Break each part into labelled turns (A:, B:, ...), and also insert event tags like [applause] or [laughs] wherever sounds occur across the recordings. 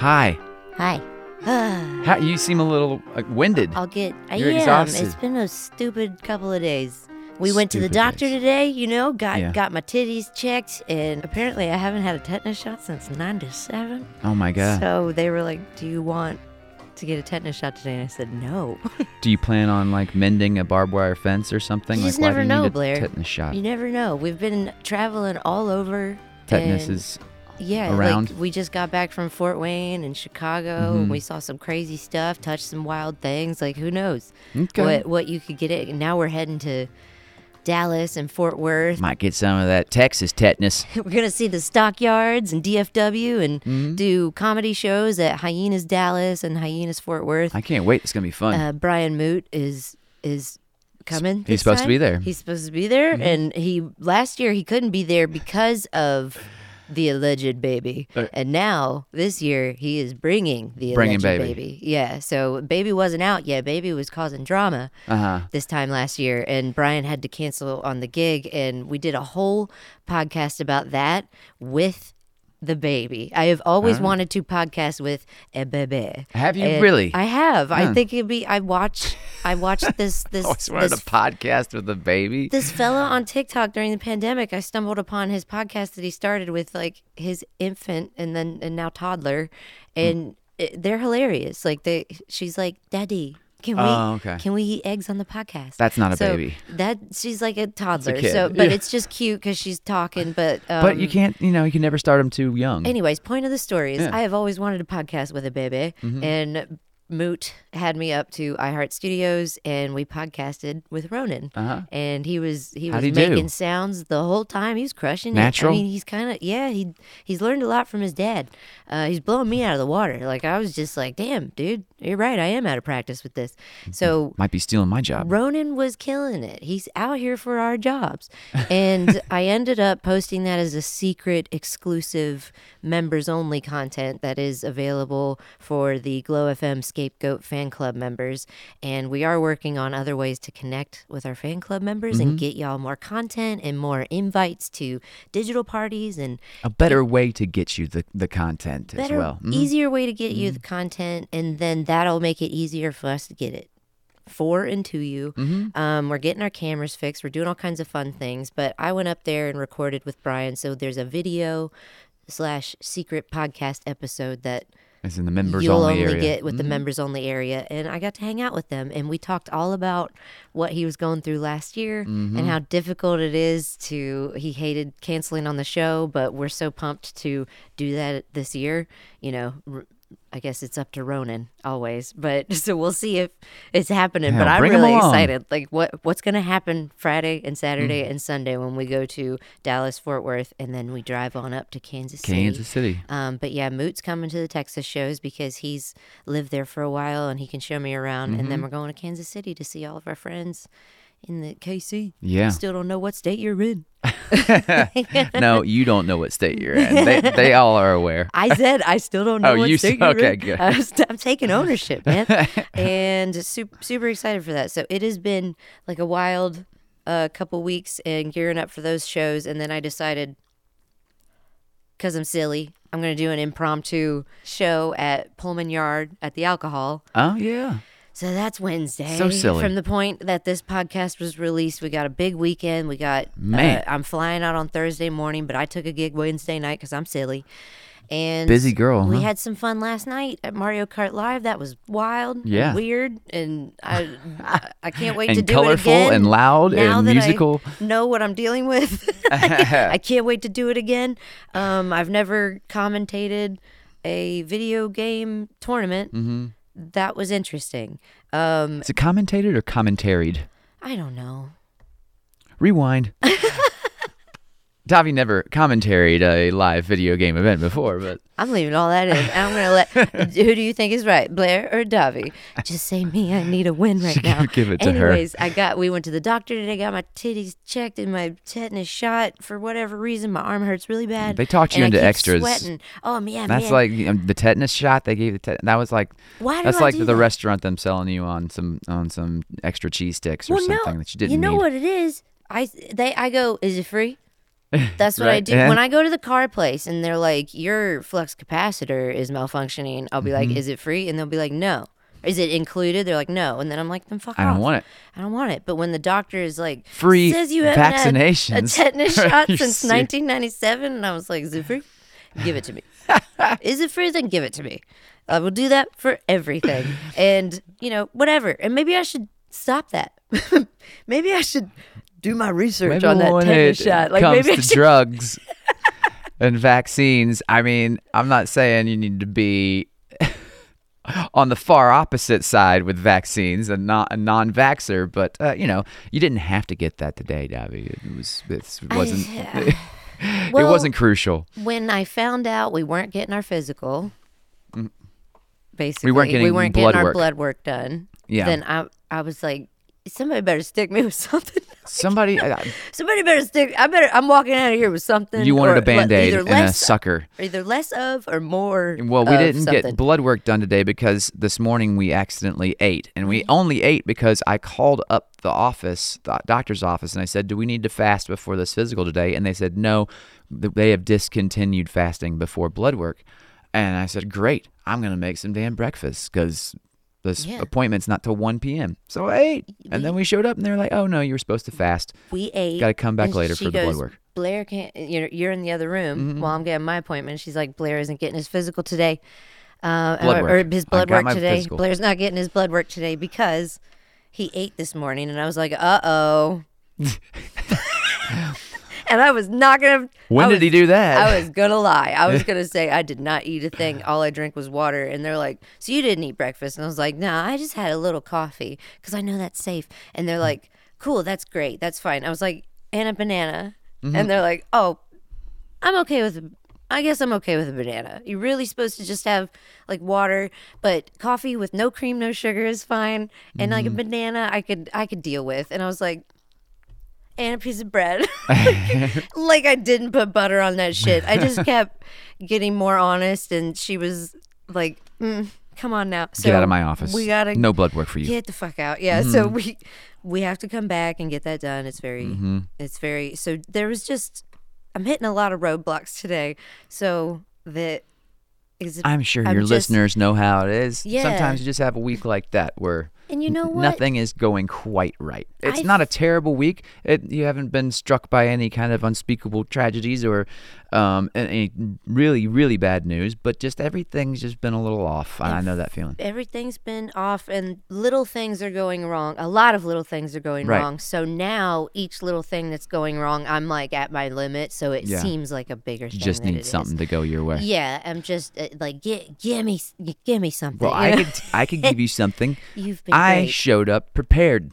A: Hi.
B: Hi. [sighs]
A: How, you seem a little uh, winded.
B: I'll get. I
A: You're
B: am.
A: exhausted.
B: It's been a stupid couple of days. We went to the
A: Stupid
B: doctor
A: days.
B: today, you know, got
A: Yeah.
B: got my titties checked, and apparently I haven't had a tetanus shot since '97.
A: oh my god.
B: So they were like, "Do you want to get a tetanus shot today?" And I said, "No." [laughs]
A: Do you plan on like mending a barbed wire fence or something?
B: You
A: like
B: just
A: why
B: never
A: do you
B: know,
A: need a
B: Blair.
A: tetanus shot?
B: you never know. We've been traveling all over.
A: tetanus
B: and-
A: is
B: Yeah,
A: around?
B: like we just got back from Fort Wayne and Chicago,
A: Mhm.
B: and we saw some crazy stuff, touched some wild things. Like who knows
A: okay.
B: what what you could get it. And now we're heading to Dallas and Fort Worth.
A: Might get some of that Texas tetanus. [laughs]
B: We're gonna see the Stockyards and DFW and
A: Mhm.
B: do comedy shows at Hyenas Dallas and Hyenas Fort Worth.
A: I can't wait. It's gonna be fun.
B: Uh, Brian Moote is is coming.
A: He's supposed to be there. Mm-hmm.
B: He's supposed to be there, and he last year he couldn't be there because of the alleged baby,
A: Uh,
B: and now this year he is bringing the
A: Bringing
B: alleged
A: baby.
B: Yeah, so baby wasn't out yet. Baby was causing drama
A: Uh huh.
B: this time last year, and Brian had to cancel on the gig, and we did a whole podcast about that with. The baby. I have always wanted to podcast with a baby.
A: Have you
B: And
A: really?
B: I have. I think it'd be. I watch. I watched [laughs] this. This.
A: always wanted
B: this
A: a podcast with a baby.
B: this fella on TikTok during the pandemic, I stumbled upon his podcast that he started with like his infant and then and now toddler, hmm. and it, they're hilarious. Like they, she's like, "Daddy, can we
A: Oh, okay.
B: can we eat eggs on the podcast?"
A: That's not a
B: So
A: baby.
B: That she's like a toddler.
A: kid.
B: So, but
A: Yeah.
B: it's just cute because she's talking. But um,
A: but you can't. You know, you can never start them too young.
B: Anyways, point of the story is
A: Yeah.
B: I have always wanted a podcast with a baby,
A: Mhm.
B: and Moote had me up to iHeart Studios, and we podcasted with Ronan.
A: Uh huh.
B: And he was he
A: How'd
B: was
A: he do?
B: making sounds the whole time. He was crushing
A: Natural?
B: it. I mean, he's kind of yeah. He he's learned a lot from his dad. Uh, he's blowing me out of the water. Like I was just like, damn, dude, you're right. I am out of practice with this. So
A: Might be stealing my job.
B: Ronan was killing it. He's out here for our jobs. And [laughs] I ended up posting that as a secret, exclusive, members only content that is available for the Glow FM Scapegoat fan club members. And we are working on other ways to connect with our fan club members
A: Mm-hmm.
B: and get y'all more content and more invites to digital parties and
A: A better way to get you the, the content
B: better,
A: as well. Mhm.
B: easier way to get you the content. And then that'll make it easier for us to get it for and to you.
A: Mhm.
B: Um, we're getting our cameras fixed. We're doing all kinds of fun things. But I went up there and recorded with Brian. So there's a video slash secret podcast episode that
A: It's in the members
B: you'll
A: only,
B: only get with the
A: Mhm.
B: members only area. And I got to hang out with them. And we talked all about what he was going through last year
A: Mm-hmm.
B: and how difficult it is to, he hated canceling on the show, but we're so pumped to do that this year. You know, r- I guess it's up to Ronan always, but [laughs] so we'll see if it's happening. but I'm really excited. Like what what's gonna happen Friday and Saturday
A: Mm.
B: and Sunday when we go to Dallas Fort Worth and then we drive on up to Kansas City.
A: Kansas City.
B: Um, but yeah, Moote's coming to the Texas shows because he's lived there for a while and he can show me around. And
A: Mm-hmm.
B: then we're going to Kansas City to see all of our friends in the KC.
A: Yeah.
B: Still don't know what state you're in. [laughs]
A: no, you don't know what state you're in. They, they all are aware.
B: I said I still don't [laughs] know
A: Oh,
B: what
A: you
B: state you're
A: okay,
B: in.
A: good. [laughs]
B: I I'm taking ownership, man, and super super excited for that. So it has been like a wild uh, couple weeks and gearing up for those shows, and then I decided because I'm silly, I'm gonna do an impromptu show at Pullman Yard at the Alcohol.
A: Oh, yeah.
B: So that's Wednesday.
A: So silly.
B: From the point that this podcast was released, we got a big weekend. We got.
A: Man.
B: Uh, I'm flying out on Thursday morning, but I took a gig Wednesday night because I'm silly. And
A: Busy girl,
B: We
A: huh?
B: had some fun last night at Mario Kart Live. That was wild, and
A: Yeah.
B: weird, and I, I, I can't wait [laughs] to do
A: colorful
B: it again.
A: and loud
B: now
A: and
B: that
A: musical.
B: I know what I'm dealing with. [laughs] [laughs] I can't wait to do it again. Um, I've never commentated a video game tournament.
A: Mm-hmm.
B: That was interesting. Um,
A: Is it commentated or commentaried?
B: I don't know.
A: Rewind. [laughs] Davi never commentaried a live video game event before, but
B: I'm leaving all that in. I'm gonna let. [laughs] who do you think is right, Blair or Davi? Just say me. I need a win right now.
A: Give it to her.
B: Anyways, I got. We went to the doctor today. Got my titties checked and my tetanus shot. For whatever reason, my arm hurts really bad.
A: They talked you
B: and
A: into extras.
B: Sweating. Oh man,
A: that's
B: man.
A: like um, the tetanus shot they gave. The tet- that was like
B: Why do
A: that's
B: I
A: like
B: do
A: the
B: that?
A: restaurant them selling you on some on some extra cheese sticks or
B: well,
A: something
B: no,
A: that you didn't
B: You know
A: need.
B: what it is? I they I go. Is it free? That's what I do.
A: yeah.
B: When I go to the car place and they're like, your flux capacitor is malfunctioning, I'll be
A: Mm-hmm.
B: like, is it free? And they'll be like, no. Is it included? They're like, no. And then I'm like, then fuck
A: I
B: off.
A: I don't want it.
B: I don't want it. But when the doctor is like,
A: Free
B: says you haven't had a [laughs] tetanus shot since
A: serious?
B: 1997, and I was like, is it free? Give it to me. is it free? Then give it to me. I will do that for everything. [laughs] And, you know, whatever. And maybe I should stop that. [laughs] maybe I should do my research
A: Maybe
B: on that
A: when
B: tetanus
A: it
B: shot. Like,
A: comes
B: maybe I
A: to
B: should
A: drugs and vaccines, I mean, I'm not saying you need to be [laughs] on the far opposite side with vaccines and not a non-vaxer, but uh, you know, you didn't have to get that today, Davi. It was it wasn't [laughs] it
B: Well,
A: wasn't crucial.
B: when I found out we weren't getting our physical, basically,
A: Mm. getting
B: we weren't
A: blood
B: getting our
A: work.
B: blood work done.
A: Yeah.
B: Then I, I was like, somebody better stick me with [laughs] something.
A: Somebody uh,
B: somebody better stick. I better. I'm walking out of here with something.
A: you wanted
B: or
A: a band-aid
B: either
A: and a
B: less,
A: sucker.
B: either less of or more.
A: Well, we didn't
B: something.
A: get blood work done today because this morning we accidentally ate. And
B: Mm-hmm.
A: we only ate because I called up the office, the doctor's office, and I said, Do we need to fast before this physical today? And they said, No, they have discontinued fasting before blood work. And I said, Great, I'm going to make some damn breakfast because this
B: Yeah.
A: appointment's not till 1 p.m. So I ate. And then we showed up and they're like, Oh, no, you were supposed to fast.
B: We ate.
A: Gotta come back later for the blood work. Mm-hmm.
B: Blair can't. You're, you're in the other room while I'm getting my appointment. She's like, Blair isn't getting his physical today, uh, or, or his blood work today.
A: physical.
B: Blair's not getting his blood work today because he ate this morning, and I was like, uh oh. [laughs] and I was not gonna.
A: When
B: I
A: did
B: was-
A: he do that?
B: I was gonna lie. I was [laughs] gonna say I did not eat a thing. All I drank was water. And they're like, "So you didn't eat breakfast?" And I was like, "Nah, I just had a little coffee because I know that's safe." And they're like, "Cool, that's great, that's fine." I was like, "And a banana,"
A: Mm-hmm.
B: and they're like, "Oh, I'm okay with." I guess I'm okay with a banana. You're really supposed to just have like water, but coffee with no cream, no sugar is fine. And like a
A: Mm-hmm.
B: banana, I could I could deal with. And I was like, and a piece of bread. [laughs] [laughs] like I didn't put butter on that shit. I just kept getting more honest, and she was like, mm, "Come on now, so
A: Get out of my office.
B: We gotta
A: no blood work for you.
B: get the fuck out." Yeah, so we we have to come back and get that done. It's very,
A: Mm-hmm.
B: it's very. So there was just, I'm hitting a lot of roadblocks today. So that is,
A: I'm sure
B: I'm
A: your
B: just-
A: listeners know how it is.
B: Yeah.
A: Sometimes you just have a week like that where
B: and you know what?
A: nothing is going quite right. It's
B: I've-
A: not a terrible week. It, you haven't been struck by any kind of unspeakable tragedies or um, any really, really bad news, but just everything's just been a little off. And I know that feeling.
B: everything's been off and little things are going wrong. A lot of little things are going
A: Right.
B: wrong. So now each little thing that's going wrong, I'm like at my limit. So it
A: Yeah.
B: seems like a bigger thing.
A: just need
B: it is.
A: something to go your way.
B: Yeah, I'm just uh, like, get, give me, give me something.
A: Well, I could, [laughs] I could give you something.
B: You've been
A: I
B: great.
A: showed up prepared.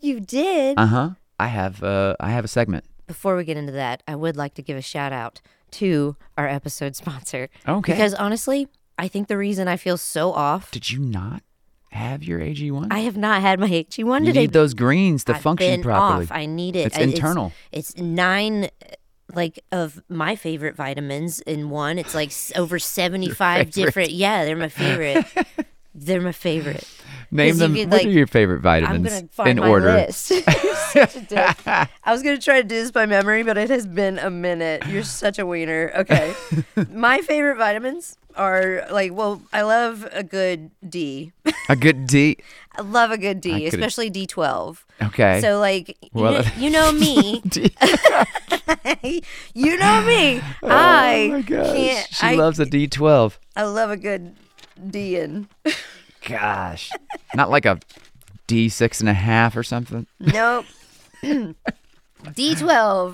B: you did.
A: Uh huh. I have, uh, I have a segment.
B: Before we get into that, I would like to give a shout out to our episode [laughs] sponsor.
A: Okay.
B: Because honestly, I think the reason I feel so off,
A: Did you not have your AG1?
B: I have not had my AG1
A: you
B: today.
A: need those greens to
B: I've
A: function
B: been
A: properly.
B: Off. I need it.
A: It's
B: I-
A: internal.
B: It's, nine, uh, like of my favorite vitamins in one. It's like over seventy-five different. Yeah, they're my favorite. [laughs] they're my favorite.
A: Name
B: you
A: them.
B: could,
A: what
B: like-
A: are your favorite
B: I'm
A: vitamins
B: find
A: in order?
B: list. [laughs] Such a. [laughs] I was gonna try to do this by memory, but it has been a minute. You're such a wiener. Okay, [laughs] my favorite vitamins are like, well, I love a good D.
A: A good D.
B: I love a good D, especially D12.
A: Okay.
B: So like, you,
A: Well-
B: know, you know me. You know me. Oh I
A: oh my gosh.
B: can't.
A: she
B: I,
A: loves a D12.
B: I love a good D in.
A: Gosh. Not like a D6 and a half or something.
B: Nope. [clears throat] D12.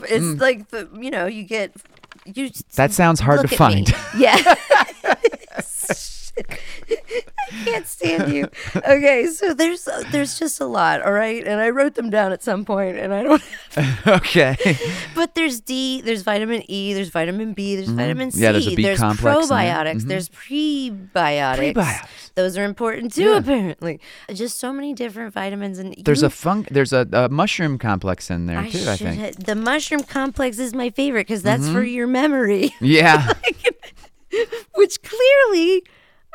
B: It's
A: Mm.
B: like the you know you get you.
A: That sounds hard to
B: at me.
A: find.
B: Yeah. [laughs] [laughs] I can't stand you. Okay, so there's there's just a lot, all right, and I wrote them down at some point, and I don't. [laughs]
A: okay.
B: But there's D, there's vitamin E, there's vitamin B, there's vitamin C,
A: Mm-hmm. Yeah, there's a B
B: there's
A: complex
B: probiotics,
A: Mhm.
B: there's prebiotics.
A: Prebiotics.
B: Those are important too,
A: Yeah.
B: apparently. Just so many different vitamins, and
A: There's a fun. There's a, a mushroom complex in there
B: I
A: too. I think.
B: the mushroom complex is my favorite because that's
A: Mm-hmm.
B: for your memory,
A: Yeah. [laughs] [laughs]
B: which clearly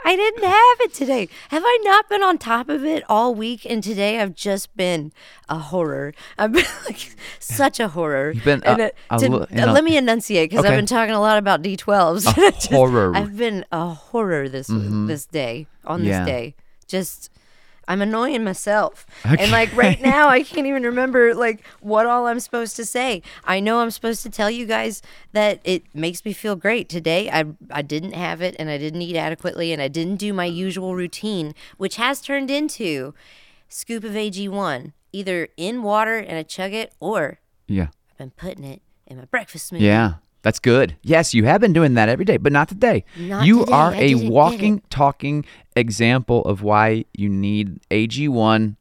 B: I didn't have it today. Have I not been on top of it all week? And today I've just been a horror. I've been [laughs] like such a horror.
A: You've been,
B: And,
A: uh, a
B: to- uh, let me enunciate because
A: Okay.
B: I've been talking a lot about D12s.
A: A [laughs]
B: Just-
A: horror.
B: I've been a horror this this day on
A: Yeah.
B: this day. Just I'm annoying myself.
A: Okay.
B: And like right [laughs] now I can't even remember like what all I'm supposed to say. I know I'm supposed to tell you guys that it makes me feel great. Today I I didn't have it and I didn't eat adequately and I didn't do my usual routine, which has turned into scoop of AG1 either in water and I chug it or
A: Yeah.
B: I've been putting it in my breakfast smoothie.
A: Yeah. That's good. Yes, you have been doing that every day, but not today.
B: Not
A: you
B: today.
A: are
B: I
A: a walking, talking example of why you need AG1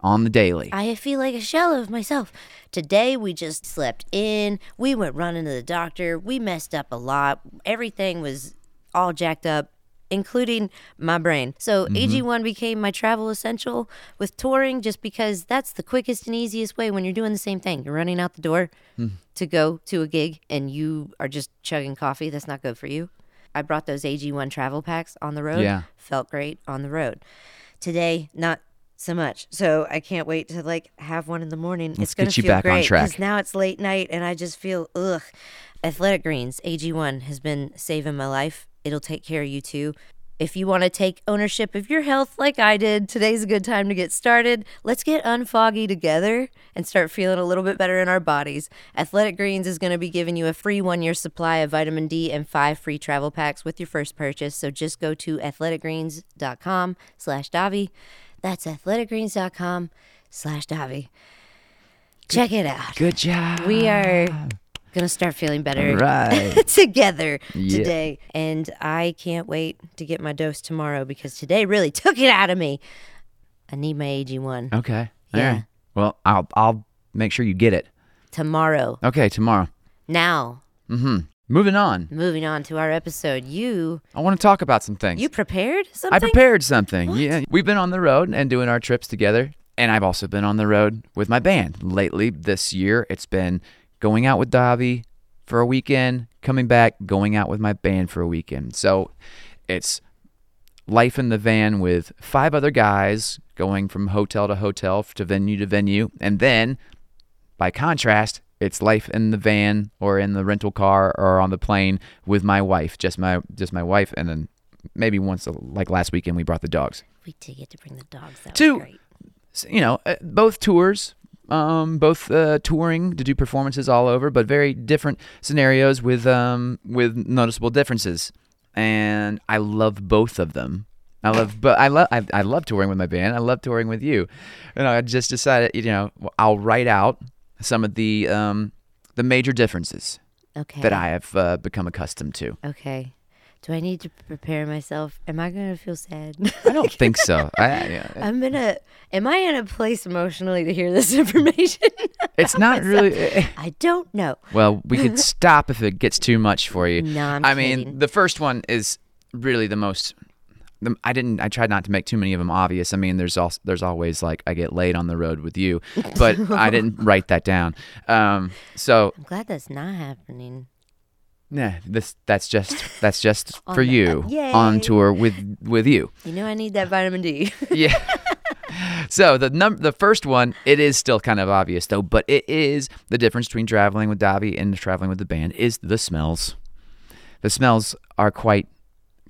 A: on the daily.
B: I feel like a shell of myself. Today we just slept in. We went running to the doctor. We messed up a lot. Everything was all jacked up, including my brain. So mm-hmm. AG1 became my travel essential with touring just because that's the quickest and easiest way when you're doing the same thing. You're running out the door hmm. to go to a gig and you are just chugging coffee. That's not good for you. I brought those AG1 travel packs on the road.
A: Yeah.
B: Felt great on the road. Today, not so much. So I can't wait to like have one in the morning.
A: Let's
B: it's gonna
A: get you
B: feel
A: back on
B: great
A: track.
B: because now it's late night and I just feel ugh. Athletic Greens AG1 has been saving my life. It'll take care of you too. If you want to take ownership of your health like I did, today's a good time to get started. Let's get unfoggy together and start feeling a little bit better in our bodies. Athletic Greens is going to be giving you a free one year supply of vitamin D and five free travel packs with your first purchase. So just go to athleticgreens.com slash Davi. That's athleticgreens.com slash Davi. Check it out.
A: Good job.
B: We are to start feeling better
A: Right. [laughs]
B: together
A: Yeah.
B: today. And I can't wait to get my dose tomorrow because today really took it out of me. I need my AG1
A: Okay.
B: Yeah.
A: right. Well, I'll I'll make sure you get it.
B: tomorrow.
A: Okay, tomorrow.
B: Now,
A: Mm-hmm. Moving on.
B: moving on to our episode. You
A: I want to talk about some things.
B: you prepared something?
A: I prepared something. Yeah. We've been on the road and doing our trips together. And I've also been on the road with my band. Lately, this year, it's been going out with Davi for a weekend, coming back, going out with my band for a weekend. So it's life in the van with five other guys going from hotel to hotel to venue to venue. And then, by contrast, it's life in the van or in the rental car or on the plane with my wife, just my just my wife, and then maybe once like last weekend we brought the dogs.
B: We did get to bring the dogs. That
A: Two.
B: was great.
A: S- You know, uh, both tours, um, both uh, touring to do performances all over, but very different scenarios with um, with noticeable differences. And I love both of them. I love, but I love, I, I love touring with my band. I love touring with you. You know, I just decided, you know, I'll write out some of the um, the major differences
B: Okay.
A: that I have uh, become accustomed to.
B: Okay. Do I need to prepare myself? Am I going to feel sad?
A: I don't [laughs] think so. I, I,
B: I'm in a. Am I in a place emotionally to hear this [laughs] information? [laughs]
A: it's not really.
B: I don't know.
A: Well, we could stop if it gets too much for you.
B: No, I'm
A: I mean, the first one is really the most. The, I didn't. I tried not to make too many of them obvious. I mean, there's also there's always like I get laid on the road with you, but I didn't write that down. Um, so
B: I'm glad that's not happening.
A: Nah, this that's just that's just [laughs] for
B: the-
A: you on tour with with you.
B: You know, I need that vitamin D. [laughs]
A: yeah. so the num the first one, it is still kind of obvious though, but it is the difference between traveling with Davi and traveling with the band is the smells. The smells are quite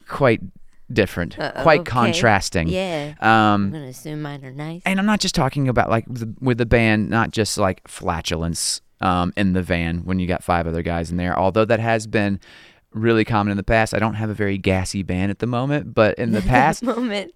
A: quite different,
B: Uh,
A: quite
B: okay.
A: contrasting.
B: yeah. I'm
A: Um
B: going to assume mine are nice.
A: and I'm not just talking about like with the, with the band, not just like flatulence um, in the van when you got five other guys in there. Although that has been really common in the past. I don't have a very gassy band at the moment, but in [laughs] the past,
B: moment.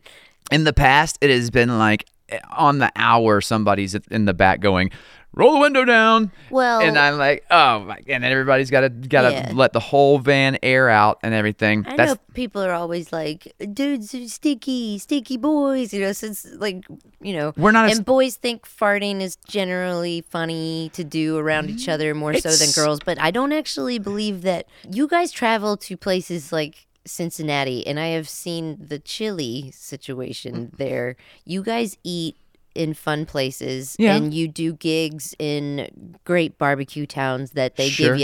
A: in the past, it has been like eh, on the hour somebody's in the back going, "Roll the window down,"
B: Well,
A: and I'm like, "Oh," my, and then everybody's got to got to
B: Yeah.
A: let the whole van air out and everything.
B: I
A: That's
B: know people are always like, dudes are sticky, sticky boys, you know, since like, you know,
A: we're not
B: and boys think farting is generally funny to do around each other more so than girls. But I don't actually believe that you guys travel to places like Cincinnati, and I have seen the chili situation mm. there. You guys eat in fun places,
A: Yeah.
B: and you do gigs in great barbecue towns that they
A: Sure.
B: give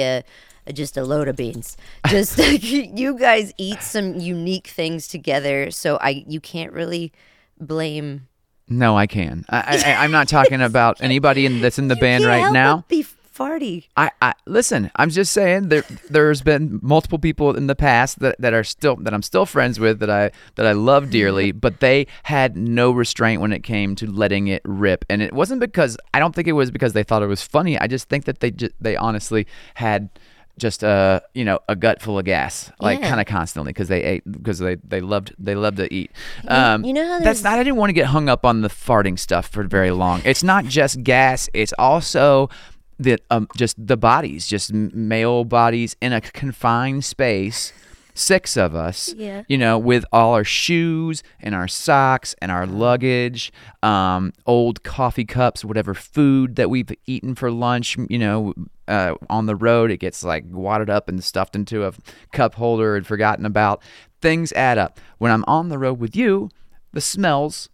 B: you just a load of beans. Just [laughs] you guys eat some unique things together, so I you can't really blame.
A: No, I can. I, I, I'm not talking [laughs] about anybody in, that's in the
B: You
A: band right now.
B: Be farty.
A: I, I listen. I'm just saying there. There's been multiple people in the past that, that are still that I'm still friends with that I that I love dearly, [laughs] but they had no restraint when it came to letting it rip, and it wasn't because I don't think it was because they thought it was funny. I just think that they just they honestly had just a you know a gut full of gas like
B: Yeah.
A: kind of constantly because they ate because they they loved they loved to eat um
B: you know how
A: that's not i didn't want to get hung up on the farting stuff for very long it's not just gas it's also the um, just the bodies, just male bodies in a confined space, six of us.
B: Yeah.
A: You know, with all our shoes and our socks and our luggage, um, old coffee cups, whatever food that we've eaten for lunch. You know, uh, on the road it gets like wadded up and stuffed into a cup holder and forgotten about. Things add up. When I'm on the road with you, the smells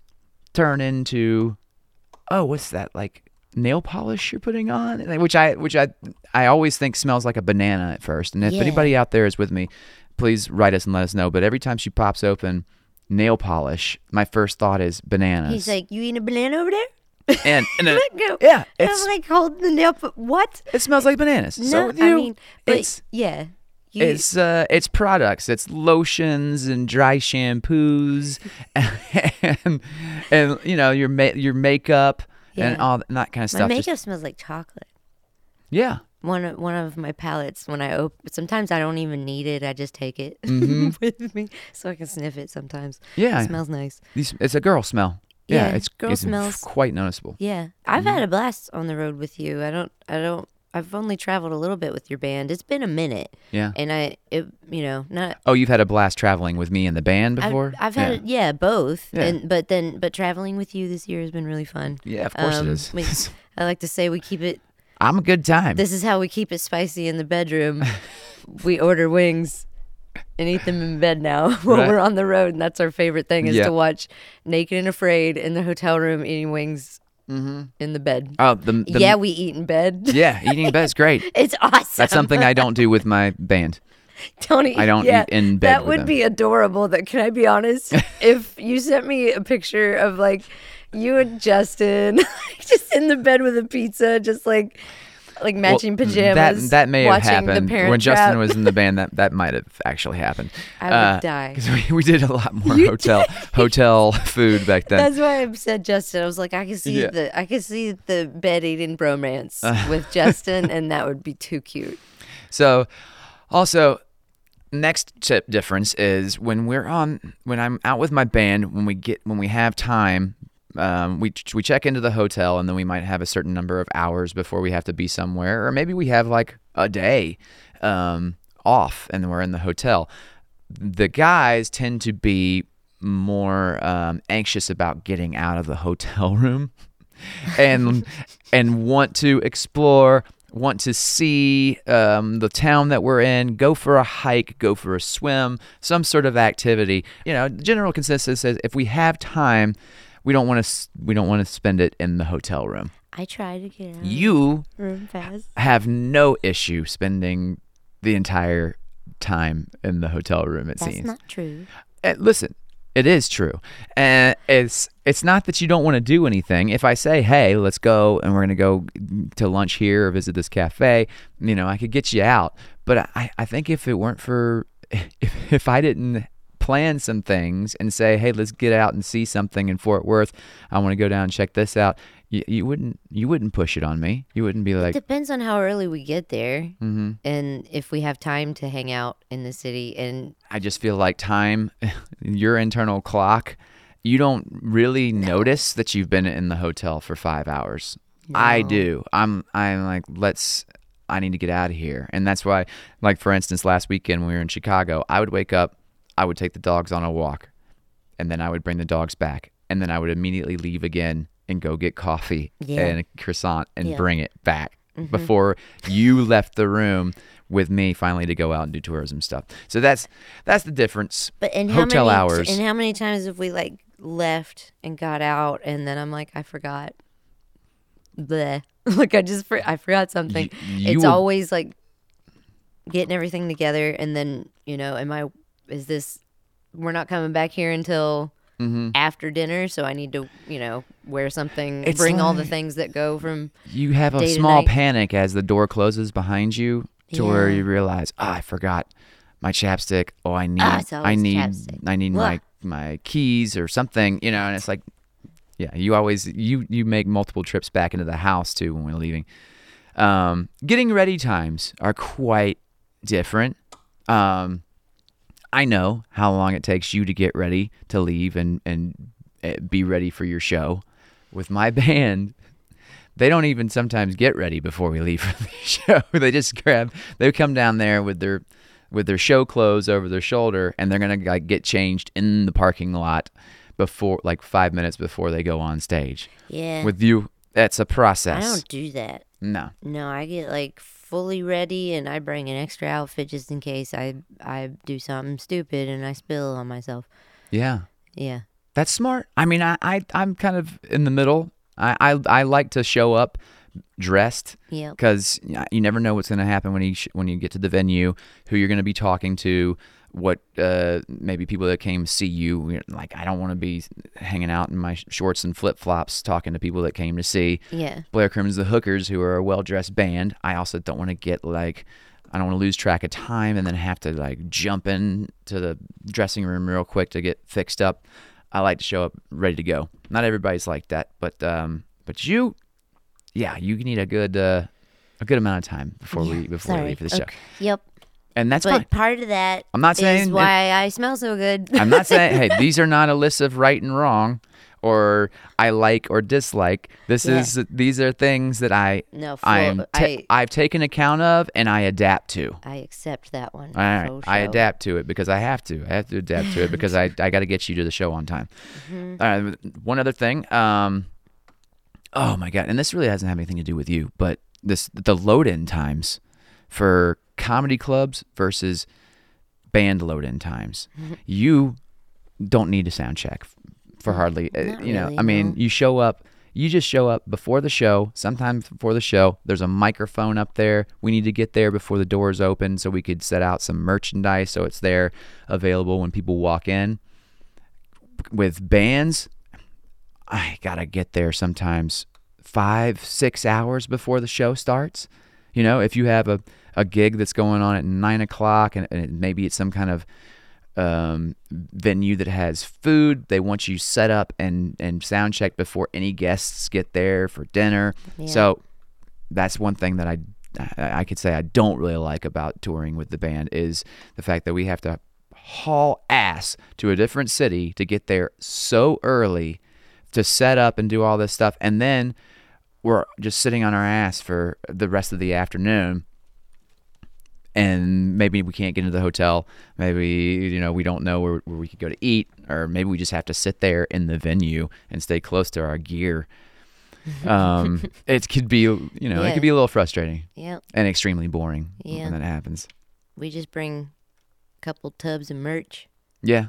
A: turn into oh, what's that like? Nail polish you're putting on, which I which I I always think smells like a banana at first. And if
B: Yeah.
A: anybody out there is with me, please write us and let us know. But every time she pops open nail polish, my first thought is bananas.
B: He's like, "You eating a banana over there?"
A: and and [laughs] then,
B: go.
A: yeah, it's
B: I'm like holding the nail. But what?
A: it smells like bananas. so
B: no,
A: with you,
B: I mean, but
A: it's
B: yeah, you,
A: it's uh it's products it's lotions and dry shampoos [laughs] and and you know your ma- your makeup and all and that kind of stuff.
B: my makeup
A: Just-
B: smells like chocolate.
A: yeah
B: One of, one of my palettes when I open. Sometimes I don't even need it. I just take it [laughs]
A: Mm-hmm.
B: with me so I can sniff it. Sometimes.
A: Yeah.
B: it smells nice.
A: These, it's a girl smell. Yeah,
B: Yeah,
A: it's
B: girl
A: it's
B: smells.
A: quite noticeable.
B: Yeah, I've
A: Mm-hmm.
B: had a blast on the road with you. I don't. I don't. I've only traveled a little bit with your band. It's been a minute,
A: Yeah.
B: and I, it, you know, not.
A: Oh, you've had a blast traveling with me and the band
B: I've,
A: before.
B: I've
A: yeah.
B: had yeah both,
A: Yeah.
B: and but then but traveling with you this year has been really fun.
A: Yeah, of course it
B: Um,
A: is.
B: we- [laughs] I like to say we keep it.
A: I'm a good time.
B: This is how we keep it spicy in the bedroom. we order wings and eat them in bed now [laughs] while
A: Right.
B: we're on the road, and that's our favorite thing is
A: Yeah.
B: to watch Naked and Afraid in the hotel room eating wings
A: Mm-hmm.
B: in the bed.
A: oh, the, the
B: yeah, we eat in bed.
A: yeah, eating in bed is [laughs] great.
B: It's awesome.
A: That's something I don't do with my band.
B: don't eat.
A: I don't
B: yeah,
A: eat in bed
B: That would
A: them.
B: be adorable. That can I be honest? [laughs] if you sent me a picture of like you and Justin [laughs] just in the bed with a pizza, just like like matching
A: Well,
B: pajamas.
A: That that may have happened when Justin
B: Trap.
A: was in the band. That that might have actually happened. [laughs]
B: I would uh, die.
A: because we, we did a lot [laughs] more hotel hotel food back then.
B: That's why I said Justin. I was like, I can see
A: Yeah.
B: the I can see the bed eating bromance [laughs] with Justin, and that would be too cute.
A: So, also, next tip difference is when we're on when I'm out with my band when we get when we have time. Um, we we check into the hotel and then we might have a certain number of hours before we have to be somewhere, or maybe we have like a day um, off and we're in the hotel. The guys tend to be more um, anxious about getting out of the hotel [laughs] room and and want to explore want to see um, the town that we're in go for a hike go for a swim some sort of activity you know general consensus is if we have time we don't want to we don't want to spend it in the hotel room
B: I try to get out
A: you
B: room fast.
A: have no issue spending the entire time in the hotel room it
B: That's
A: seems
B: not true.
A: uh, listen, it is true, and it's it's not that you don't want to do anything. If I say, "Hey, let's go," and we're gonna go to lunch here or visit this cafe, you know, I could get you out. But I, I think if it weren't for [laughs] if, if I didn't plan some things and say, "Hey, let's get out and see something in Fort Worth," I want to go down and check this out. You, you wouldn't you wouldn't push it on me. You wouldn't be like,
B: Depends on how early we get there,
A: mm-hmm.
B: and if we have time to hang out in the city. And
A: I just feel like time, [laughs] your internal clock, you don't really notice that you've been in the hotel for five hours. I do. I'm I'm like, let's I need to get out of here. And that's why, like for instance, last weekend when we were in Chicago, I would wake up, I would take the dogs on a walk, and then I would bring the dogs back. And then I would immediately leave again and go get coffee
B: Yeah.
A: and a croissant and
B: Yeah.
A: bring it back mm-hmm. before you left the room with me finally to go out and do tourism stuff. So that's that's the difference.
B: but and
A: Hotel
B: many,
A: hours.
B: And how many times have we like left and got out, and then I'm like, I forgot. Bleh. [laughs] like I just for, I forgot something.
A: Y- you
B: it's
A: will-
B: always like getting everything together, and then you know, am I? Is this? We're not coming back here until after dinner, so I need to, you know, wear something,
A: Mm-hmm. It's
B: bring all the things that go from.
A: You have a small panic as the door closes behind you to where you realize, oh, I forgot my chapstick. Oh, I need,
B: it's
A: I need,
B: chapstick.
A: I need my my keys or something, you know. And it's like, yeah, you always you you make multiple trips back into the house too when we're leaving. Um, getting ready times are quite different. Um, I know how long it takes you to get ready to leave and and uh, be ready for your show. With my [laughs] band, they don't even sometimes get ready before we leave [laughs] for the show. [laughs] they just grab, they come down there with their with their show clothes over their shoulder, and they're gonna like get changed in the parking lot before like five minutes before they go on stage.
B: Yeah,
A: With you, that's a process.
B: I don't do that.
A: No,
B: No, I get like fully ready, and I bring an extra outfit just in case I I do something stupid and I spill on myself.
A: yeah.
B: Yeah,
A: That's smart. I mean, I, I I'm kind of in the middle. I I, I like to show up dressed
B: yeah,
A: because you never know what's going to happen when you sh- when you get to the venue, who you're going to be talking to, what uh, maybe people that came to see you. Like I don't want to be hanging out in my shorts and flip flops talking to people that came to see
B: yeah,
A: Blair Crimmins the Hookers, who are a well dressed band. I also don't want to get like I don't want to lose track of time and then have to like jump in to the dressing room real quick to get fixed up. I like to show up ready to go. Not everybody's like that, but um, but you, yeah, you need a good uh, a good amount of time before we before we leave for the show,
B: Yep.
A: And that's
B: But
A: fine.
B: part of that
A: I'm not
B: is
A: saying
B: why I smell so good. [laughs]
A: I'm not saying, hey, [laughs] these are not a list of right and wrong, or I like or dislike. This
B: Yeah.
A: is these are things that I
B: no,
A: I am ta-
B: I,
A: I've taken account of and I adapt to.
B: I accept that one.
A: All right,
B: for
A: I adapt to it because I have to. I have to adapt to it because I [laughs] I got to get you to the show on time.
B: Mm-hmm.
A: All right, one other thing. Um, oh my god, and this really doesn't have anything to do with you, but this the load-in times for comedy clubs versus band load-in times.
B: Mm-hmm.
A: You don't need a sound check for hardly. uh, you know,
B: really,
A: I mean,
B: no.
A: you show up. You just show up before the show. Sometimes before the show, there's a microphone up there. We need to get there before the doors open so we could set out some merchandise so it's there available when people walk in. With bands, I gotta get there sometimes five, six hours before the show starts. You know, if you have a, a gig that's going on at nine o'clock and, and maybe it's some kind of um, venue that has food, they want you set up and, and sound checked before any guests get there for dinner.
B: Yeah.
A: So that's one thing that I, I I could say I don't really like about touring with the band is the fact that we have to haul ass to a different city to get there so early to set up and do all this stuff and then we're just sitting on our ass for the rest of the afternoon and maybe we can't get into the hotel maybe you know we don't know where, where we could go to eat or maybe we just have to sit there in the venue and stay close to our gear [laughs] um, it could be you know it could be a little frustrating
B: Yeah.
A: and extremely boring
B: Yeah.
A: when that happens
B: We just bring a couple tubs of merch.
A: yeah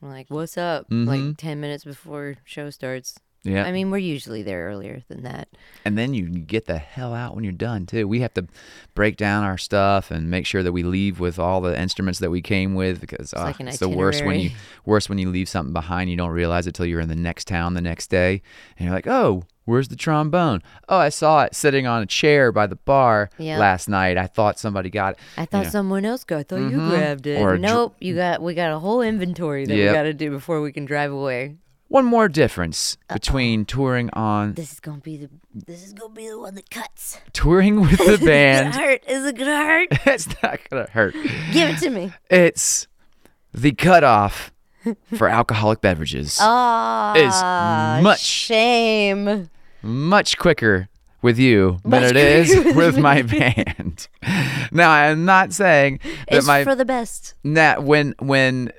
B: We're like, "What's up?"
A: Mhm.
B: Like ten minutes before show starts.
A: Yeah
B: I mean, we're usually there earlier than that.
A: and then you get the hell out when you're done too. We have to break down our stuff and make sure that we leave with all the instruments that we came with because uh,
B: like
A: it's the worst when you [laughs] worst when you leave something behind. You don't realize it till you're in the next town the next day, and you're like, oh. Where's the trombone? Oh, I saw it sitting on a chair by the bar
B: Yeah.
A: last night. I thought somebody got it.
B: I thought
A: Yeah.
B: someone else got. It. I thought you
A: Mhm.
B: grabbed it.
A: Or a dr-
B: nope, you got. We got a whole inventory that
A: Yep.
B: we got to do before we can drive away.
A: One more difference between touring on
B: This is gonna be the. This is gonna be the one that cuts.
A: touring with [laughs] the
B: Is it
A: band.
B: gonna hurt? Is it gonna hurt? [laughs]
A: it's not gonna hurt.
B: Give it to me.
A: It's the cutoff [laughs] for alcoholic beverages.
B: Oh,
A: Is much-
B: shame.
A: much quicker with you than
B: Much
A: it is
B: with
A: with my band. now, I'm not saying that
B: It's
A: my
B: for the best.
A: that when when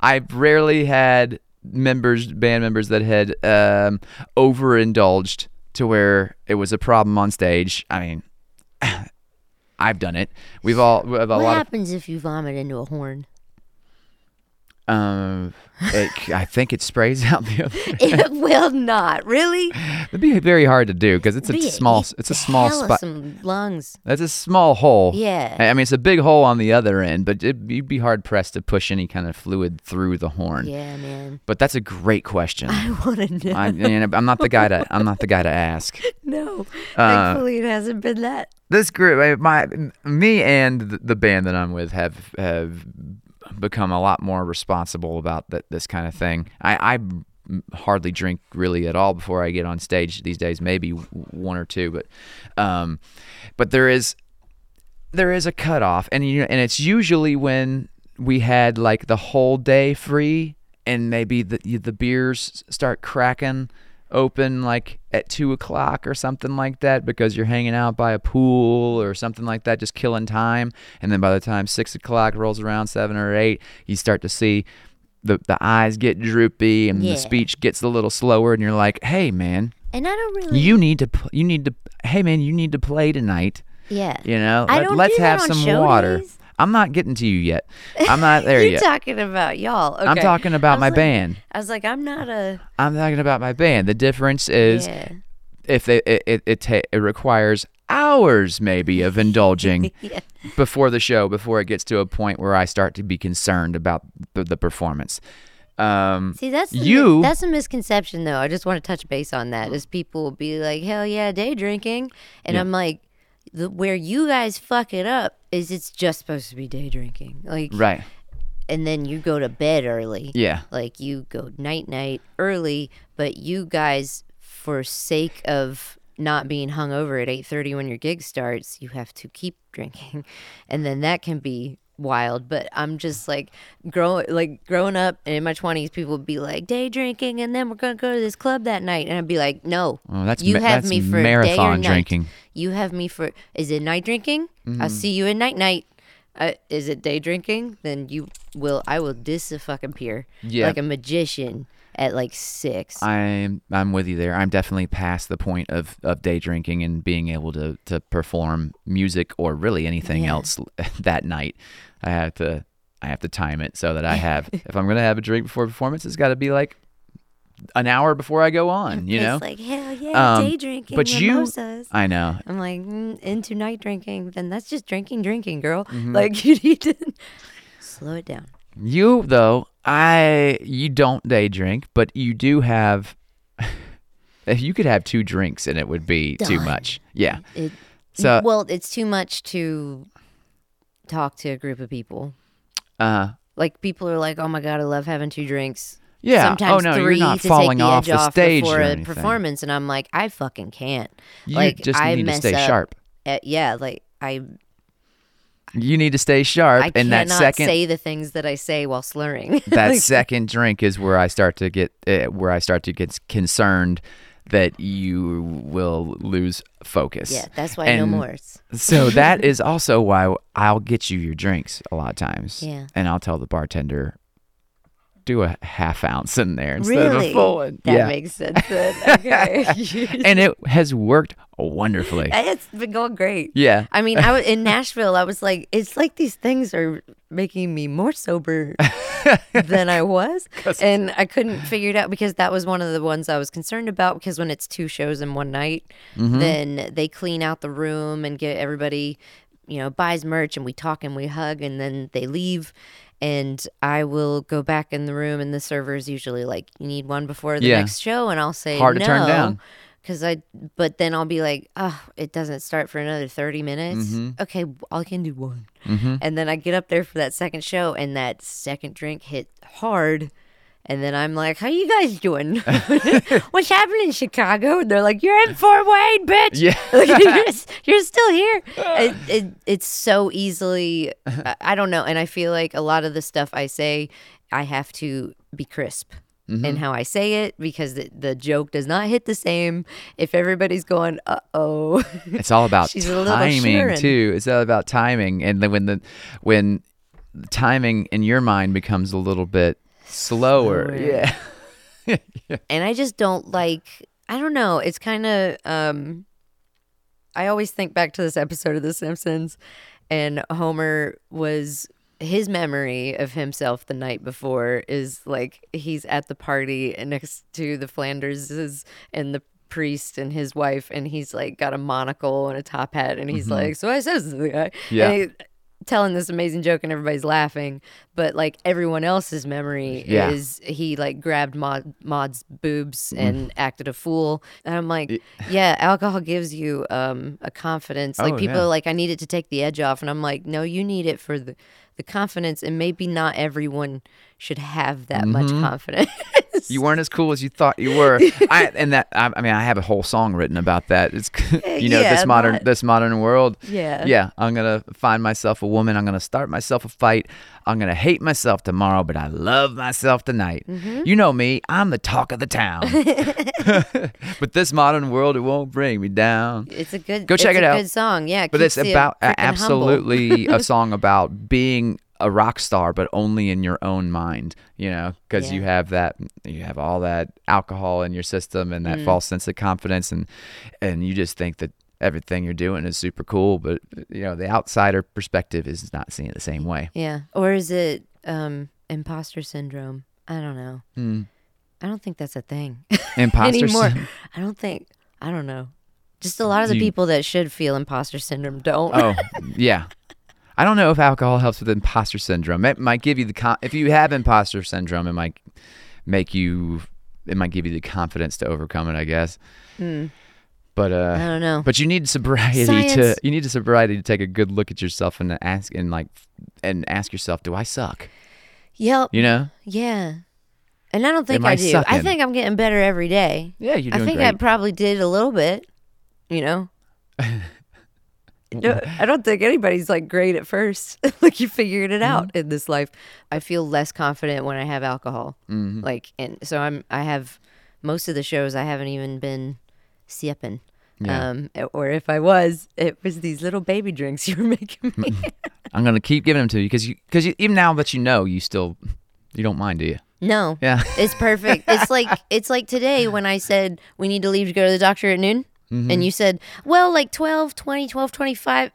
A: I've rarely had members, band members that had um, overindulged to where it was a problem on stage. I mean, [sighs] I've done it. We've all we have a
B: what
A: lot of
B: happens if you vomit into a horn?
A: Um, it, I think it sprays [laughs] out the other. [laughs]
B: It will not. Really? [laughs]
A: It'd be very hard to do because it's a small. It's a small spot.
B: Some lungs.
A: That's a small hole.
B: Yeah.
A: I mean, it's a big hole on the other end, but it, you'd be hard pressed to push any kind of fluid through the horn.
B: Yeah, man.
A: But that's a great question.
B: I want to know.
A: I, I'm not the guy to. I'm not the guy to ask.
B: no.
A: Uh,
B: Thankfully, it hasn't been that.
A: This group, my, me, and the- the band that I'm with have have become a lot more responsible about that this kind of thing. I, I hardly drink really at all before I get on stage these days. Maybe one or two, but um, but there is there is a cutoff, and you know, and it's usually when we had like the whole day free, and maybe the the beers start cracking open like at two o'clock or something like that because you're hanging out by a pool or something like that, just killing time. And then by the time six o'clock rolls around, seven or eight, you start to see the the eyes get droopy and
B: Yeah.
A: the speech gets a little slower, and you're like, "Hey, man,
B: And I don't really.
A: you need to you need to hey man, you need to play tonight."
B: yeah.
A: You know,
B: I
A: Let,
B: don't
A: let's
B: do
A: have some water. I'm not getting to you yet. I'm not there [laughs]
B: You're
A: yet.
B: talking about y'all. Okay.
A: I'm talking about my
B: like-
A: band.
B: I was like, I'm not a.
A: I'm talking about my band. The difference is
B: yeah.
A: if they it it it, ta- it requires hours maybe of indulging [laughs]
B: Yeah.
A: before the show before it gets to a point where I start to be concerned about the, the performance. Um,
B: See, that's
A: You-
B: That's a misconception, though. I just want to touch base on that. Is people will be like, "Hell yeah, day drinking," and
A: Yeah.
B: I'm like, the, "Where you guys fuck it up is it's just supposed to be day drinking, like,
A: right?
B: and then you go to bed early,
A: Yeah.
B: like you go night night early, but you guys, for sake of not being hungover at 8:30 when your gig starts, you have to keep [laughs] drinking, and then that can be wild. But I'm just like growing, like growing up, and in my 20s, people would be like day drinking, and then we're gonna go to this club that night, and I'd be like, no,
A: Oh, that's
B: you
A: ma-
B: have
A: that's
B: me for
A: marathon
B: night.
A: drinking.
B: You have me for is it night drinking?
A: Mm-hmm.
B: I'll see you at night night. Uh, is it day drinking? Then you will. I will dis a fucking pier
A: Yeah.
B: like a magician at like six.
A: I'm I'm with you there. I'm definitely past the point of, of day drinking and being able to, to perform music or really anything
B: Yeah.
A: else [laughs] that night. I have to I have to time it so that I have [laughs] if I'm gonna have a drink before performance, it's got to be like an hour before I go on. You know,
B: like hell yeah,
A: Um,
B: day drinking.
A: but you- I know.
B: I'm like mm, into night drinking. Then that's just drinking, drinking, girl.
A: Mm-hmm.
B: Like [laughs] you need to slow it down.
A: You though, I you don't day drink, but you do have. [laughs] If you could have two drinks and it would be too much, yeah.
B: It,
A: So-
B: well, it's too much to talk to a group of people.
A: Uh,
B: Like people are like, "Oh my god, I love having two drinks."
A: yeah.
B: Sometimes
A: oh no,
B: three
A: you're not
B: to
A: falling
B: take the
A: off
B: edge
A: the
B: off
A: stage
B: before a performance, and I'm like, I fucking can't.
A: You
B: like
A: just
B: I
A: need to stay
B: up
A: sharp.
B: at- yeah, like I
A: You need to stay sharp,
B: I
A: and that second
B: say the things that I say while slurring. [laughs]
A: that
B: Like,
A: second drink is where I start to get uh, where I start to get concerned that you will lose focus.
B: yeah, that's why no more.
A: So [laughs] that is also why I'll get you your drinks a lot of times.
B: Yeah.
A: And I'll tell the bartender, do a half ounce in there instead of a full one.
B: That
A: yeah.
B: makes sense. Then. [laughs] Okay, [laughs]
A: and it has worked wonderfully.
B: it's been going great.
A: yeah.
B: I mean, I [laughs] was in Nashville. I was like, it's like these things are making me more sober than I was, and I couldn't figure it out because that was one of the ones I was concerned about. Because when it's two shows in one night,
A: Mm-hmm.
B: then they clean out the room and get everybody, you know, buys merch and we talk and we hug, and then they leave. And I will go back in the room, and the server's usually like, "You need one before the
A: Yeah.
B: next show," and I'll say,
A: Hard to turn down.
B: Cause I, but then I'll be like, oh, it doesn't start for another thirty minutes.
A: Mm-hmm.
B: Okay, I can do one. And then I get up there for that second show, and that second drink hit hard. And then I'm like, "How you guys doing? [laughs] [laughs] What's happening in Chicago?" And they're like, "You're in Fort Wayne, bitch.
A: Yeah. [laughs]
B: Like, you're, you're still here." It, it, it's so easily. I, I don't know, and I feel like a lot of the stuff I say, I have to be crisp
A: Mm-hmm.
B: in how I say it because the, the joke does not hit the same if everybody's going, "Uh oh."
A: It's all about
B: She's
A: timing too. It's all about timing, and then when the when timing in your mind becomes a little bit slower,
B: Slower.
A: yeah, [laughs] [laughs]
B: and I just don't like. I don't know. It's kind of. um I always think back to this episode of The Simpsons, and Homer was his memory of himself the night before is like he's at the party and next to the Flanderses and the priest and his wife, and he's like got a monocle and a top hat, and he's like, "So I says to the guy,
A: Mm-hmm. Yeah.
B: he- telling this amazing joke, and everybody's laughing, but like everyone else's memory
A: Yeah.
B: is he like grabbed Maude, Maude's boobs
A: Mm.
B: and acted a fool, and I'm like, [laughs] yeah, alcohol gives you um a confidence. Like
A: Oh,
B: people
A: yeah.
B: are like, I need it to take the edge off, and I'm like, no, you need it for the the confidence, and maybe not everyone should have that much
A: Mm-hmm.
B: confidence.
A: You weren't as cool as you thought you were. [laughs] I and that I, I mean I have a whole song written about that. It's [laughs] you know
B: yeah,
A: this modern
B: not-
A: this modern world.
B: Yeah.
A: Yeah, I'm to find myself a woman. I'm to start myself a fight. I'm going to hate myself tomorrow, but I love myself tonight.
B: Mm-hmm.
A: You know me. I'm the talk of the town. [laughs] [laughs] but this modern world it won't bring me down.
B: It's a good.
A: Go check
B: it's
A: it
B: a
A: out.
B: Good song, yeah.
A: But it's about absolutely [laughs] a song about being a rock star, but only in your own mind. You know, because you have that, you have all that alcohol in your system and
B: Mm.
A: that false sense of confidence, and and you just think that everything you're doing is super cool. But you know, the outsider perspective is not seeing it the same way.
B: Yeah, or is it um imposter syndrome? I don't know.
A: Hmm.
B: I don't think that's a thing [laughs]
A: Imposter
B: anymore.
A: syn- [laughs]
B: I don't think. I don't know. Just a lot of the
A: You-
B: people that should feel imposter syndrome don't.
A: Oh, [laughs] yeah. I don't know if alcohol helps with imposter syndrome. It might give you the con- if you have imposter syndrome, it might make you it might give you the confidence to overcome it, I guess. But
B: I
A: uh
B: don't know.
A: but you need sobriety to you need a sobriety to take a good look at yourself and ask and like and ask yourself, do I suck?
B: Yep.
A: You know?
B: Yeah. And I don't think
A: Am
B: I,
A: I
B: do. I think I'm getting better every day.
A: Yeah, you're
B: I
A: doing
B: think I probably did a little bit. You know. [laughs] No, I don't think anybody's like great at first. [laughs] like you figured it out
A: Mm-hmm.
B: in this life. I feel less confident when I have alcohol.
A: Mm-hmm.
B: Like, and so I'm. I have most of the shows I haven't even been sipping.
A: Yeah.
B: Um, or if I was, it was these little baby drinks [laughs] you were making me.
A: I'm gonna keep giving them to you because you because you, even now that you know, you still you don't mind, do you?
B: no,
A: Yeah. [laughs]
B: It's perfect. It's [laughs] like it's like today when I said we need to leave to go to the doctor at noon.
A: Mm-hmm.
B: And you said, well, like 12, 20, 12, 25,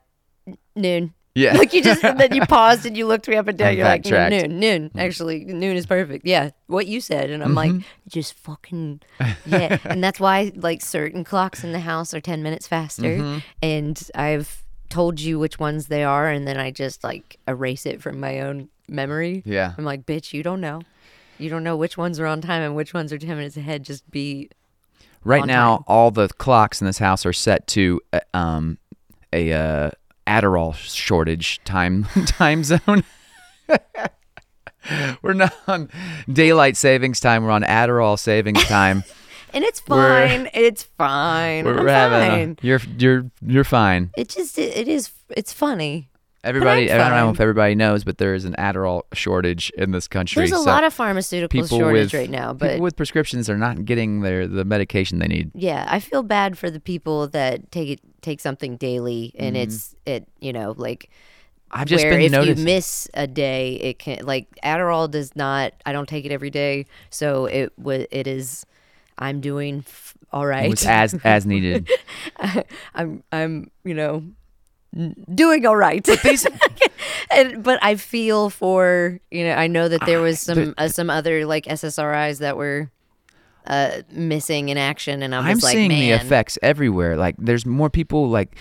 B: noon.
A: Yeah.
B: Like you just, and then you [laughs] paused and you looked me up and down.
A: I
B: You're like, "No, noon, noon. Actually, noon is perfect. Yeah. What you said. And I'm
A: Mm-hmm.
B: like, just fucking, yeah. and that's why like certain clocks in the house are 10 minutes faster.
A: Mm-hmm.
B: And I've told you which ones they are. And then I just like erase it from my own memory.
A: Yeah.
B: I'm like, bitch, you don't know. You don't know which ones are on time and which ones are 10 minutes ahead. Just be
A: Right now,
B: time.
A: all the clocks in this house are set to uh, um, a uh, Adderall shortage time [laughs] time zone. we're not on daylight savings time. We're on Adderall savings time. [laughs]
B: And it's
A: We're-
B: fine. it's fine.
A: we're having.
B: fine.
A: A, you're you're you're fine.
B: it just it, it is it's funny.
A: Everybody,
B: I'm
A: don't know if everybody knows, but there is an Adderall shortage in this country.
B: There's a
A: so
B: lot of pharmaceutical
A: people
B: shortage
A: with
B: right now, but
A: people with prescriptions are not getting their the medication they need.
B: yeah, I feel bad for the people that take it take something daily and
A: Mm-hmm.
B: it's it you know like
A: I've just been
B: if
A: noticing.
B: you miss a day it can like Adderall does not I don't take it every day so it wa it is I'm doing f- all right.
A: it was as as needed. [laughs]
B: I'm I'm you know doing all right.
A: These [laughs]
B: and, but I feel for you know I know that there was
A: Ah,
B: some uh, some other like SSRIs that were uh missing in action, and I
A: I'm
B: like,
A: seeing
B: man,
A: the effects everywhere. Like there's more people like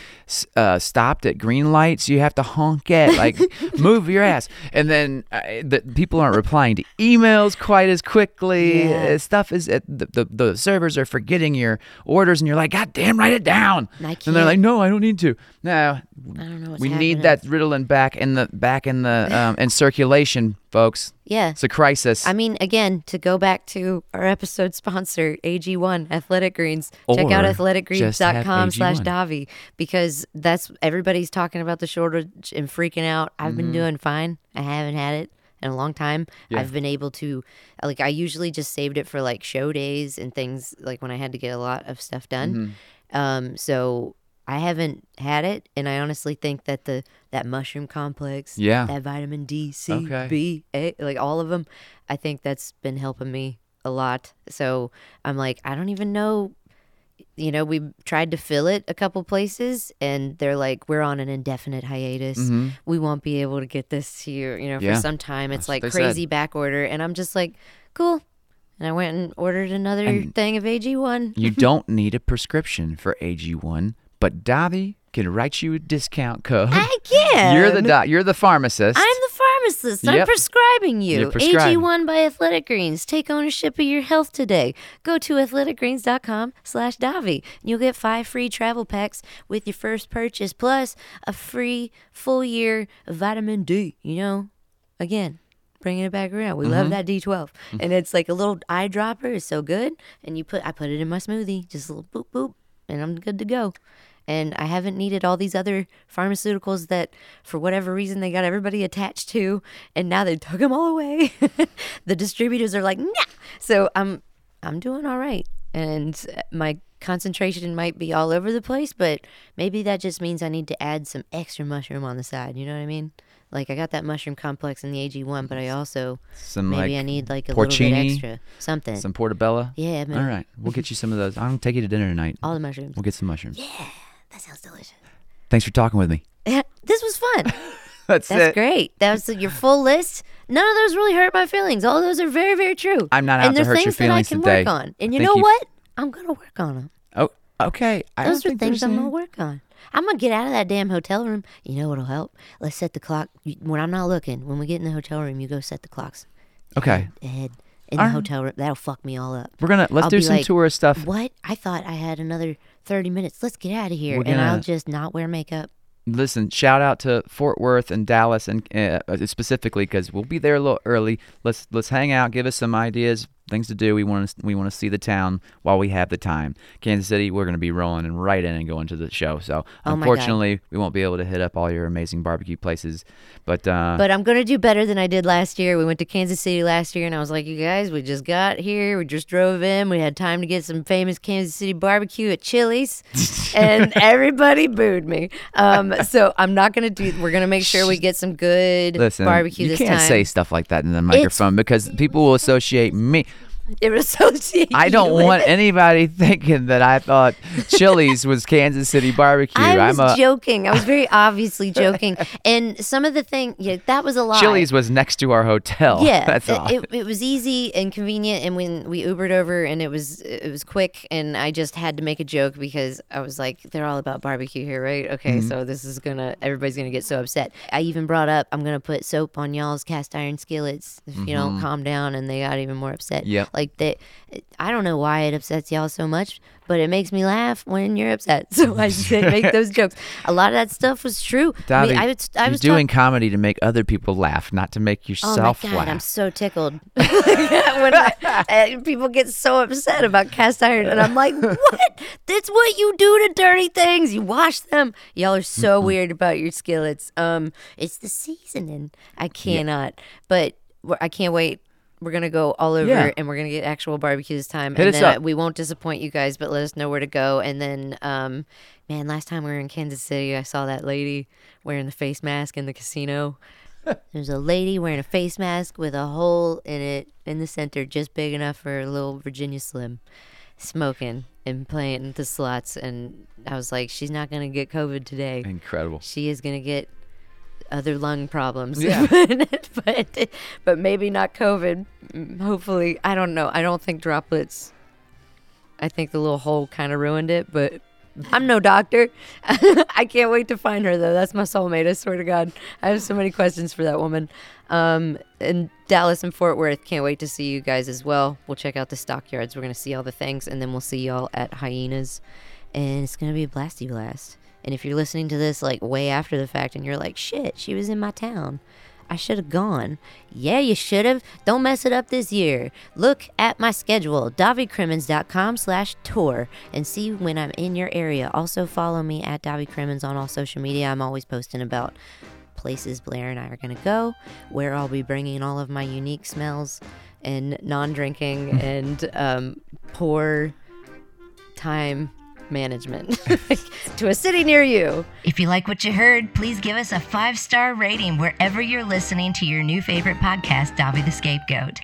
A: uh, stopped at green lights. You have to honk at like [laughs] move your ass, and then uh, the people aren't replying to emails quite as quickly.
B: Yeah.
A: Uh, stuff is at the, the the servers are forgetting your orders, and you're like, God damn, write it down.
B: I
A: And they're like, No, I don't need to. No,
B: I don't know. What's
A: we
B: happening.
A: need that Ritalin back in the back in the um, in circulation, folks.
B: Yeah.
A: It's a crisis.
B: I mean, again, to go back to our episode sponsor, AG1 Athletic Greens. Check out
A: Or just have
B: athleticgreens.com slash
A: AG1.
B: Davi because that's everybody's talking about the shortage and freaking out. I've
A: Mm-hmm.
B: been doing fine. I haven't had it in a long time. I've been able to, like, I usually just saved it for like show days and things like when I had to get a lot of stuff done.
A: Mm-hmm.
B: Um, so I haven't had it, and I honestly think that the that mushroom complex,
A: Yeah.
B: that vitamin D, C,
A: Okay.
B: B, A, like all of them, I think that's been helping me a lot. So I'm like, I don't even know you know, we tried to fill it a couple places and they're like, we're on an indefinite hiatus. We won't be able to get this to you, you know, for
A: Mm-hmm.
B: Some time. It's
A: That's
B: like
A: they said.
B: crazy back order. And I'm just like, cool. And I went and ordered another thing of AG1.
A: You [laughs] don't need a prescription for AG1, but Davi can write you a discount code.
B: I can.
A: You're the doc- you're the pharmacist.
B: I'm the pharmacist. I'm prescribing you.
A: Prescribing.
B: AG1 by Athletic Greens. Take ownership of your health today. Go to athleticgreens.com slash Davi. You'll get five free travel packs with your first purchase, plus a free full year of vitamin D. You know, again, bringing it back around. We love mm-hmm. that D12. Mm-hmm. And it's like a little eyedropper. It's so good. And you put, I put it in my smoothie, just a little boop, boop, and I'm good to go. And I haven't needed all these other pharmaceuticals that, for whatever reason, they got everybody attached to, and now they took them all away. [laughs] the distributors are like, nah. So I'm, I'm doing all right, and uh, my concentration might be all over the place, but maybe that just means I need to add some extra mushroom on the side. You know what I mean? Like I got that mushroom complex in the AG1, but I also
A: some
B: maybe
A: like
B: I need like a little bit
A: porcini,
B: extra something.
A: some portobello.
B: yeah, man.
A: All right, we'll get you some of those. I'm gonna take you to dinner tonight.
B: All the mushrooms.
A: We'll get some mushrooms.
B: That sounds delicious.
A: Thanks for talking with me. [laughs]
B: this was fun. [laughs]
A: That's,
B: That's
A: it.
B: great. That was your full list. None of those really hurt my feelings. All those are very, very true.
A: I'm not out
B: and
A: to hurt your
B: things that I
A: feelings
B: can
A: today.
B: work on. And you know
A: you've-
B: what? I'm gonna work on them.
A: Oh, okay. I
B: Those
A: don't
B: are
A: think
B: things I'm gonna work on. I'm gonna get out of that damn hotel room. You know what'll help? Let's set the clock when I'm not looking. When we get in the hotel room, you go set the clocks
A: Okay,
B: ahead in the
A: right.
B: hotel room. That'll fuck me all up.
A: we're gonna let's
B: I'll
A: do some
B: like,
A: tourist stuff.
B: What? I thought I had another 30 minutes. Let's get out of here.
A: We're
B: And I'll just not wear makeup.
A: Listen, shout out to Fort Worth and Dallas and uh, specifically because we'll be there a little early. Let's let's hang out, give us some ideas, things to do. We want to we want to see the town while we have the time. Kansas City, we're going to be rolling and right in and going to the show. So
B: Oh
A: unfortunately, we won't be able to hit up all your amazing barbecue places. But uh,
B: But I'm gonna do better than I did last year. We went to Kansas City last year, and I was like, "You guys, we just got here. We just drove in. We had time to get some famous Kansas City barbecue at Chili's, [laughs] and everybody booed me. Um, so I'm not gonna do. We're gonna make sure we get some good
A: listen,
B: barbecue
A: you
B: this
A: can't
B: time.
A: say stuff like that in the microphone because people will associate me. [laughs]
B: associate.
A: I don't want
B: it.
A: anybody thinking that I thought Chili's [laughs] was Kansas City barbecue.
B: I was
A: I'm a
B: joking. I was very [laughs] obviously joking, and some of the thing, yeah, that was a lie.
A: Chili's was next to our hotel.
B: Yeah,
A: that's
B: it,
A: all.
B: it, it was easy and convenient, and when we Ubered over, and it was it was quick, and I just had to make a joke because I was like, they're all about barbecue here, right? Okay,
A: Mm-hmm.
B: so this is gonna everybody's gonna get so upset. I even brought up I'm gonna put soap on y'all's cast iron skillets if you don't calm down, and they got even more upset.
A: Mm-hmm. Yep.
B: Like they, I don't know why it upsets y'all so much, but it makes me laugh when you're upset. [laughs] So I said make those [laughs] jokes. A lot of that stuff was true. I, mean, I was, I was
A: doing
B: talk-
A: comedy to make other people laugh, not to make
B: Oh my
A: yourself
B: god,
A: laugh.
B: I'm so tickled [laughs] when I, people get so upset about cast iron, and I'm like, "What? That's what you do to dirty things. You wash them. Y'all are so weird about your skillets. Um, it's the seasoning. I cannot, but I can't wait. We're gonna go all over,
A: Yeah.
B: and we're gonna get actual barbecue this time.
A: Hit
B: and
A: us
B: then
A: up.
B: We won't disappoint you guys, but let us know where to go. And then, um, man, last time we were in Kansas City, I saw that lady wearing the face mask in the casino. [laughs] There's a lady wearing a face mask with a hole in it in the center, just big enough for a little Virginia Slim, smoking and playing the slots. And I was like, she's not gonna get COVID today.
A: Incredible.
B: She is gonna get other lung problems.
A: Yeah. [laughs]
B: but but maybe not COVID. Mm, Hopefully, I don't know. I don't think droplets. I think the little hole kind of ruined it, but I'm no doctor. [laughs] I can't wait to find her though. That's my soulmate. I swear to God, I have so many questions for that woman. Um, and Dallas and Fort Worth, can't wait to see you guys as well. We'll check out the stockyards. We're gonna see all the things, and then we'll see y'all at Hyenas, and it's gonna be a blasty blast. And if you're listening to this like way after the fact, and you're like, "Shit, she was in my town." I should have gone. Yeah, you should have. Don't mess it up this year. Look at my schedule, davicrimmins.com slash tour, and see when I'm in your area. Also follow me at Davi Crimmins on all social media. I'm always posting about places Blair and I are going to go, where I'll be bringing all of my unique smells and non-drinking [laughs] and um, poor time management [laughs] to a city near you.
C: If you like what you heard, please give us a five star rating wherever you're listening to your new favorite podcast, Davi the Scapegoat.